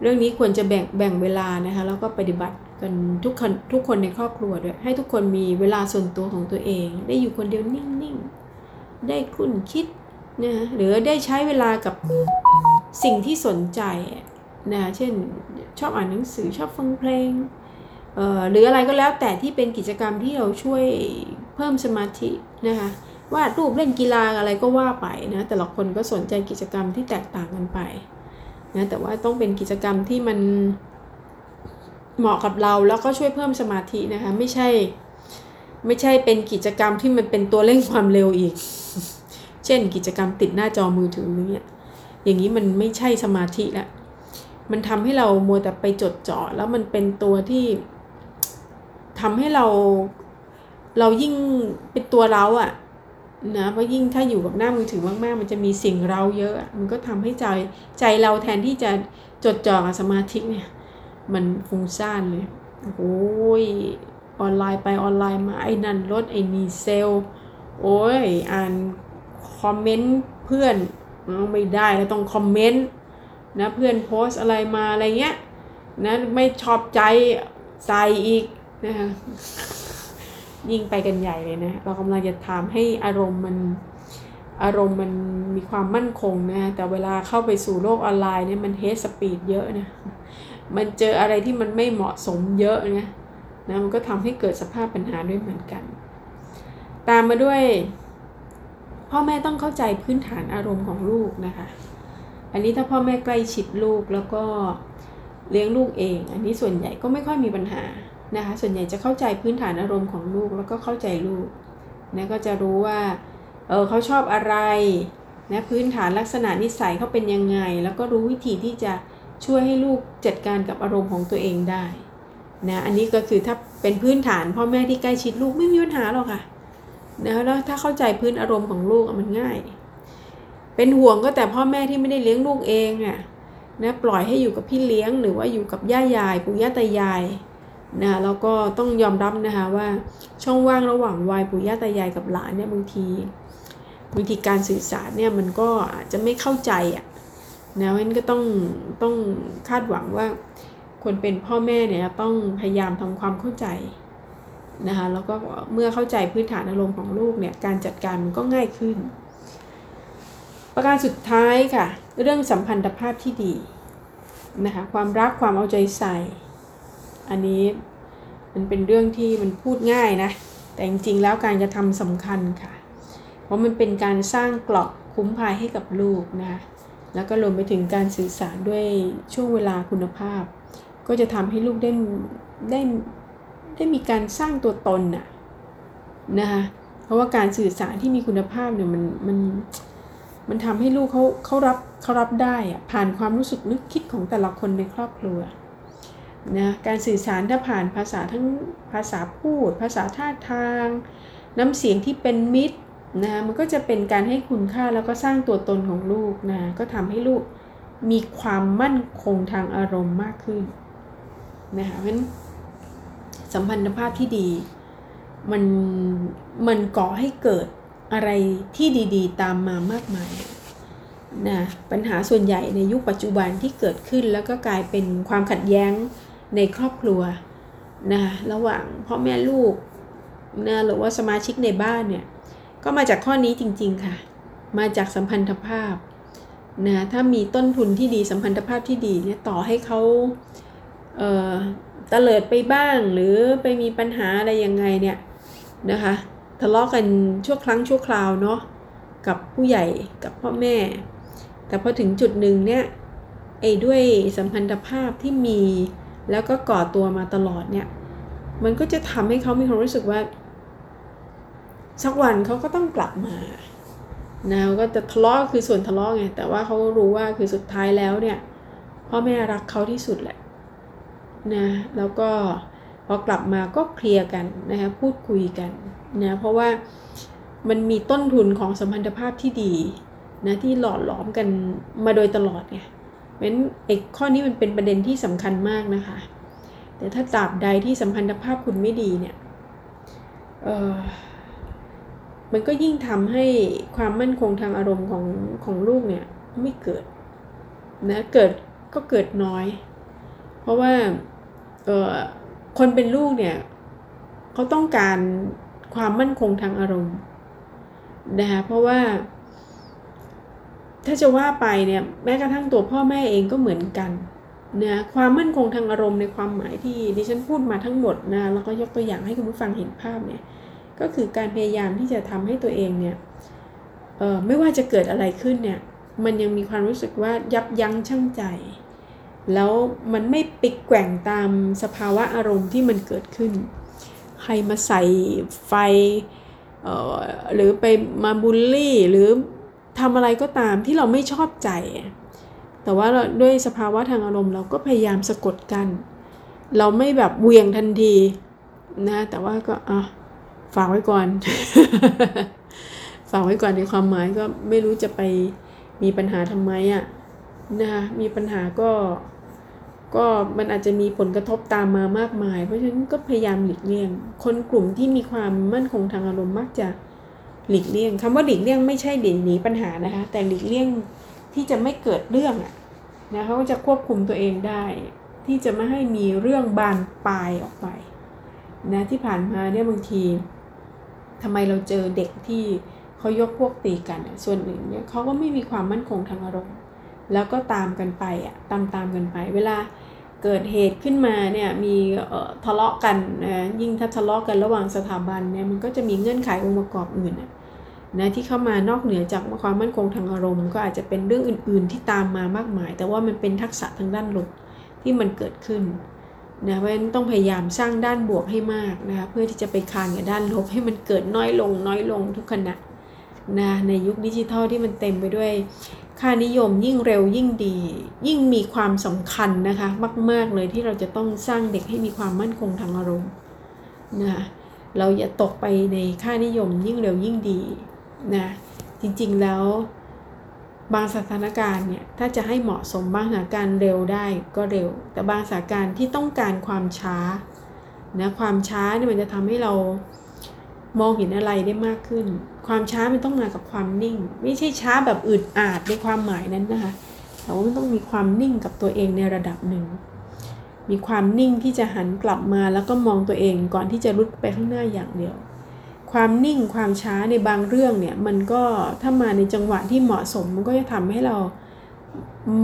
เรื่องนี้ควรจะแบ่งแบ่งเวลานะคะแล้วก็ปฏิบัติกันทุกคนทุกคนในครอบครัวด้วยให้ทุกคนมีเวลาส่วนตัวของตัวเอง ได้อยู่คนเดียวนิ่งๆ ได้คุ้นคิดนะหรือได้ใช้เวลากับสิ่งที่สนใจนะเช่นชอบอ่านหนังสือชอบฟังเพลงเอ่อหรืออะไรก็แล้วแต่ที่เป็นกิจกรรมที่เราช่วยเพิ่มสมาธินะคะวาดรูปเล่นกีฬาอะไรก็ว่าไปนะแต่ละคนก็สนใจกิจกรรมที่แตกต่างกันไปนะแต่ว่าต้องเป็นกิจกรรมที่มันเหมาะกับเราแล้วก็ช่วยเพิ่มสมาธินะคะไม่ใช่ ไม่ใช่เป็นกิจกรรมที่มันเป็นตัวเร่งความเร็วอีก เช่นกิจกรรมติดหน้าจอมือถือเงี้ยอย่างนี้มันไม่ใช่สมาธิละมันทำให้เรามัวแต่ไปจดจ่อแล้วมันเป็นตัวที่ทำให้เราเรายิ่งเป็นตัวเราอะนะเพราะยิ่งถ้าอยู่กับหน้ามือถือมากๆ มันจะมีสิ่งเราเยอะ มันก็ทำให้ใจใจเราแทนที่จะจดจ่อกับสมาธิเนี่ย มันฟุ้งซ่านเลย โอ้ย ออนไลน์ไปออนไลน์มาไอ้นั่นลดไอ้นี่เซลโอ้ยอ่าน comment เพื่อนไม่ได้แล้วต้อง comment นะเพื่อนโพสอะไรมาอะไรเงี้ยนะไม่ชอบใจใส่อีกนะคะยิ่งไปกันใหญ่เลยนะ เรากำลังจะทำให้อารมณ์มันอารมณ์มันมีความมั่นคงนะแต่เวลาเข้าไปสู่โลกออนไลน์เนี่ยมัน high speed เยอะนะ มันเจออะไรที่มันไม่เหมาะสมเยอะนะ นะมันก็ทำให้เกิดสภาพปัญหาด้วยเหมือนกัน ตามมาด้วย พ่อแม่ต้องเข้าใจพื้นฐานอารมณ์ของลูกนะคะ อันนี้ถ้าพ่อแม่ใกล้ชิดลูกแล้วก็เลี้ยงลูกเอง อันนี้ส่วนใหญ่ก็ไม่ค่อยมีปัญหานะคะ ส่วนใหญ่จะเข้าใจพื้นฐานอารมณ์ของลูกแล้วก็เข้าใจลูกนะก็จะรู้ว่าเออเขาชอบอะไรนะพื้นฐานลักษณะนิสัยเขาเป็นยังไง แล้วก็รู้วิธีที่จะช่วยให้ลูกจัดการกับอารมณ์ของตัวเองได้ นะอันนี้ก็คือถ้าเป็นพื้นฐานพ่อแม่ที่ใกล้ชิดลูกไม่มีปัญหาหรอกค่ะนะแล้วถ้าเข้าใจพื้นอารมณ์ของลูกมันง่าย เป็นห่วงก็แต่พ่อแม่ที่ไม่ได้เลี้ยงลูกเองอะนะปล่อยให้อยู่กับพี่เลี้ยงหรือว่าอยู่กับย่ายาย ปู่ย่าตายายนะแล้วก็ต้องยอมรับนะคะว่าช่องว่างระหว่างวัยปู่ย่าตายายกับหลานเนี่ยบางทีบางทีการสื่อสารเนี่ยมันก็อาจจะไม่เข้าใจอะนะเพราะฉะนั้นก็ต้องต้องคาดหวังว่า คนเป็นพ่อแม่เนี่ยต้องพยายามทำความเข้าใจนะคะแล้วก็เมื่อเข้าใจพื้นฐานอารมณ์ของลูกเนี่ยการจัดการมันก็ง่ายขึ้น ประการสุดท้ายค่ะ เรื่องสัมพันธภาพที่ดีนะคะความรักความเอาใจใส่ อันนี้มันเป็นเรื่องที่มันพูดง่ายนะ แต่จริงๆแล้วการกระทำสำคัญค่ะ เพราะมันเป็นการสร้างกราะคุ้มภัยให้กับลูกนะคะแล้วก็รวมไปถึงการสื่อสารด้วยช่วงเวลาคุณภาพ ก็จะทำให้ลูกได้ได้ได้มีการสร้างตัวตนน่ะนะคะเพราะว่าการสื่อสารที่มีคุณภาพเนี่ยมันมันมันทำให้ลูกเขาเขารับเขารับได้อะผ่านความรู้สึกนึกคิดของแต่ละคนในครอบครัวนะการสื่อสารถ้าผ่านภาษาทั้งภาษาพูด ภาษาท่าทาง น้ำเสียงที่เป็นมิตรนะมันก็จะเป็นการให้คุณค่าแล้วก็สร้างตัวตนของลูกนะก็ทำให้ลูกมีความมั่นคงทางอารมณ์มากขึ้น นะคะเพราะฉะนั้นสัมพันธภาพที่ดีมันมันก่อให้เกิดอะไรที่ดีๆ ตามมามากมายนะปัญหาส่วนใหญ่ในยุคปัจจุบันที่เกิดขึ้นแล้วก็กลายเป็นความขัดแย้งในครอบครัวนะระหว่างพ่อแม่ลูกนะหรือว่าสมาชิกในบ้านเนี่ยก็มาจากข้อนี้จริง ๆค่ะ มาจากสัมพันธภาพนะถ้ามีต้นทุนที่ดีสัมพันธภาพที่ดีเนี่ยต่อให้เขา เอ่อตะเลิดไปบ้างหรือไปมีปัญหาอะไรยังไงเนี่ยนะคะทะเลาะกันชั่วครั้งชั่วคราวเนาะกับผู้ใหญ่กับพ่อแม่ แต่พอถึงจุดหนึ่งเนี่ยไอ้ด้วยสัมพันธภาพที่มีแล้วก็ก่อตัวมาตลอดเนี่ย มันก็จะทำให้เขามีความรู้สึกว่า สักวันเขาก็ต้องกลับมานะก็จะทะเลาะคือส่วนทะเลาะไงแต่ว่าเขารู้ว่าคือสุดท้ายแล้วเนี่ยพ่อแม่รักเขาที่สุดแหละ นะแล้วก็พอกลับมาก็เคลียร์กันนะคะพูดคุยกันนะเพราะว่ามันมีต้นทุนของสัมพันธภาพที่ดีนะที่หล่อหลอมกันมาโดยตลอดไงเพราะฉะนั้นไอ้ข้อนี้มันเป็นประเด็นที่สำคัญมากนะคะ แต่ถ้าตราบใดที่สัมพันธภาพคุณไม่ดีเนี่ยเออมันก็ยิ่งทำให้ความมั่นคงทางอารมณ์ของของลูกเนี่ยไม่เกิดนะเกิดก็เกิดน้อย เพราะว่า คนเป็นลูกเนี่ยเขาต้องการความมั่นคงทางอารมณ์นะคะเพราะว่า ถ้าจะว่าไปเนี่ยแม้กระทั่งตัวพ่อแม่เองก็เหมือนกันนะความมั่นคงทางอารมณ์ในความหมายที่ดิฉันพูดมาทั้งหมดนะแล้วก็ยกตัวอย่างให้คุณผู้ฟังเห็นภาพเนี่ยก็คือการพยายามที่จะทำให้ตัวเองเนี่ยเออไม่ว่าจะเกิดอะไรขึ้นเนี่ย มันยังมีความรู้สึกว่ายับยั้งชั่งใจ แล้วมันไม่ปิกแกว่งตามสภาวะอารมณ์ที่มันเกิดขึ้น ใครมาใส่ไฟหรือไปมาบูลลี่หรือทำอะไรก็ตามที่เราไม่ชอบใจ แต่ว่าด้วยสภาวะทางอารมณ์เราก็พยายามสะกดกัน เราไม่แบบเวียงทันทีนะแต่ว่าก็อะฝากไว้ก่อน ฝากไว้ก่อนในความหมายก็ไม่รู้จะไปมีปัญหาทำไมอะ่ะนะคะมีปัญหาก็ ก็มันอาจจะมีผลกระทบตามมามากมาย เพราะฉะนั้นก็พยายามหลีกเลี่ยง คนกลุ่มที่มีความมั่นคงทางอารมณ์มักจะหลีกเลี่ยงคำว่าหลีกเลี่ยงไม่ใช่เด่นหนีปัญหานะคะ แต่หลีกเลี่ยงที่จะไม่เกิดเรื่องอะนะเขาก็จะควบคุมตัวเองได้ ที่จะไม่ให้มีเรื่องบานปลายออกไปนะที่ผ่านมาเนี่ยบางทีทำไมเราเจอเด็กที่เขายกพวกตีกัน ส่วนหนึ่งเนี่ยเขาก็ไม่มีความมั่นคงทางอารมณ์แล้วก็ตามกันไปอะตามตามกันไป เวลา เกิดเหตุขึ้นมาเนี่ยมีทะเลาะกันนะยิ่งถ้าทะเลาะกันระหว่างสถาบันเนี่ยมันก็จะมีเงื่อนไของค์ประกอบอื่นนะที่เข้ามานอกเหนือจากความมั่นคงทางอารมณ์ ก็อาจจะเป็นเรื่องอื่น ๆ ที่ตามมามากมาย แต่ว่ามันเป็นทักษะทางด้านลบที่มันเกิดขึ้นนะเพราะฉะนั้นต้องพยายามสร้างด้านบวกให้มากนะคะเพื่อที่จะไปคานกับด้านลบให้มันเกิดน้อยลงน้อยลงทุกขณะนะในยุคดิจิทัลที่มันเต็มไปด้วยค่านิยมยิ่งเร็วยิ่งดี ยิ่งมีความสำคัญนะคะ มาก ๆ เลยที่เราจะต้องสร้างเด็กให้มีความมั่นคงทางอารมณ์นะเราอย่าตกไปในค่านิยมยิ่งเร็วยิ่งดีนะจริงๆแล้วบางสถานการณ์เนี่ยถ้าจะให้เหมาะสมบางสถานการณ์เร็วได้ก็เร็ว แต่บางสถานการณ์ที่ต้องการความช้านะความช้าเนี่ยมันจะทำให้เรา มองเห็นอะไรได้มากขึ้น ความช้ามันต้องมากับความนิ่ง ไม่ใช่ช้าแบบอึดอาดในความหมายนั้นนะคะ แต่ว่ามันต้องมีความนิ่งกับตัวเองในระดับหนึ่ง มีความนิ่งที่จะหันกลับมาแล้วก็มองตัวเองก่อนที่จะรุดไปข้างหน้าอย่างเดียว ความนิ่งความช้าในบางเรื่องเนี่ยมันก็ถ้ามาในจังหวะที่เหมาะสมมันก็จะทำให้เรา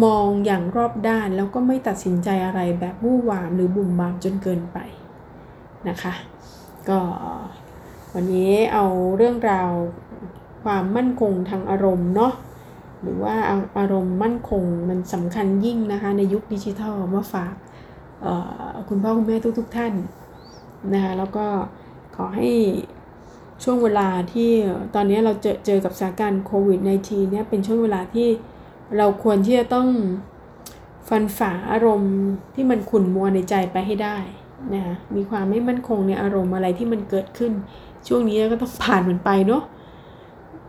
มองอย่างรอบด้านแล้วก็ไม่ตัดสินใจอะไรแบบวู่วามหรือบุ่มบามจนเกินไปนะคะ ก็ วันนี้เอาเรื่องราวความมั่นคงทางอารมณ์เนาะหรือว่าอารมณ์มั่นคงมันสำคัญยิ่งนะคะ ในยุคดิจิทัลมาฝากคุณพ่อคุณแม่ทุกๆทท่านนะคะแล้วก็ขอให้ช่วงเวลาที่ตอนนี้เราเจอเจอกับสถานการณ์โควิด -19 เนี่ยเป็นช่วงเวลาที่เราควรที่จะต้องฟันฝ่าอารมณ์ที่มันขุ่นมัวในใจไปให้ได้นะคะมีความไม่มั่นคงในอารมณ์อะไรที่มันเกิดขึ้น ช่วงนี้ก็ต้องผ่านมันไปเนาะ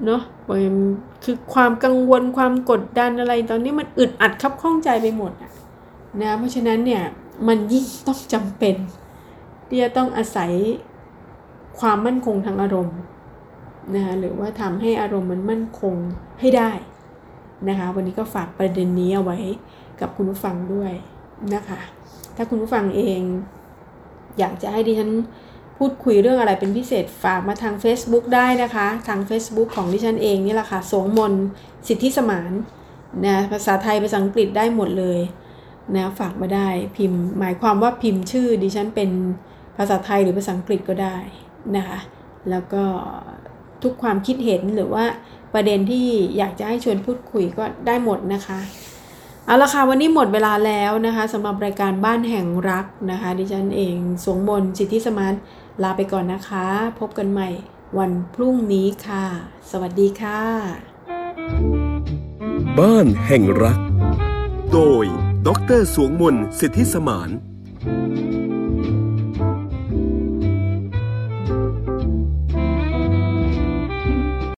เนาะคือความกังวลความกดดันอะไรตอนนี้มันอึดอัดคับข้องใจไปหมดนะเพราะฉะนั้นเนี่ยมันยิ่งต้องจำเป็นที่จะต้องอาศัยความมั่นคงทางอารมณ์นะคะหรือว่าทำให้อารมณ์มันมั่นคงให้ได้นะคะ วันนี้ก็ฝากประเด็นนี้เอาไว้กับคุณผู้ฟังด้วยนะคะ ถ้าคุณผู้ฟังเอง อยากจะให้ดิฉัน พูดคุยเรื่องอะไรเป็นพิเศษฝากมาทาง Facebook ได้นะคะ ทาง Facebook ของดิฉันเองนี่แหละค่ะสงมนสิทธิสมานนะภาษาไทยภาษาอังกฤษได้หมดเลยนะฝากมาได้พิมพ์ หมายความว่าพิมพ์ชื่อดิฉันเป็นภาษาไทยหรือภาษาอังกฤษก็ได้นะคะแล้วก็ทุกความคิดเห็นหรือว่าประเด็นที่อยากจะให้ชวนพูดคุยก็ได้หมดนะคะ เอาละค่ะวันนี้หมดเวลาแล้วนะคะสำหรับรายการบ้านแห่งรักนะคะ ดิฉันเองสวงมนสิทธิสมาน ลาไปก่อนนะคะ พบกันใหม่วันพรุ่งนี้ค่ะ สวัสดีค่ะ บ้านแห่งรัก โดย ดรสวงมน สิทธิสมาน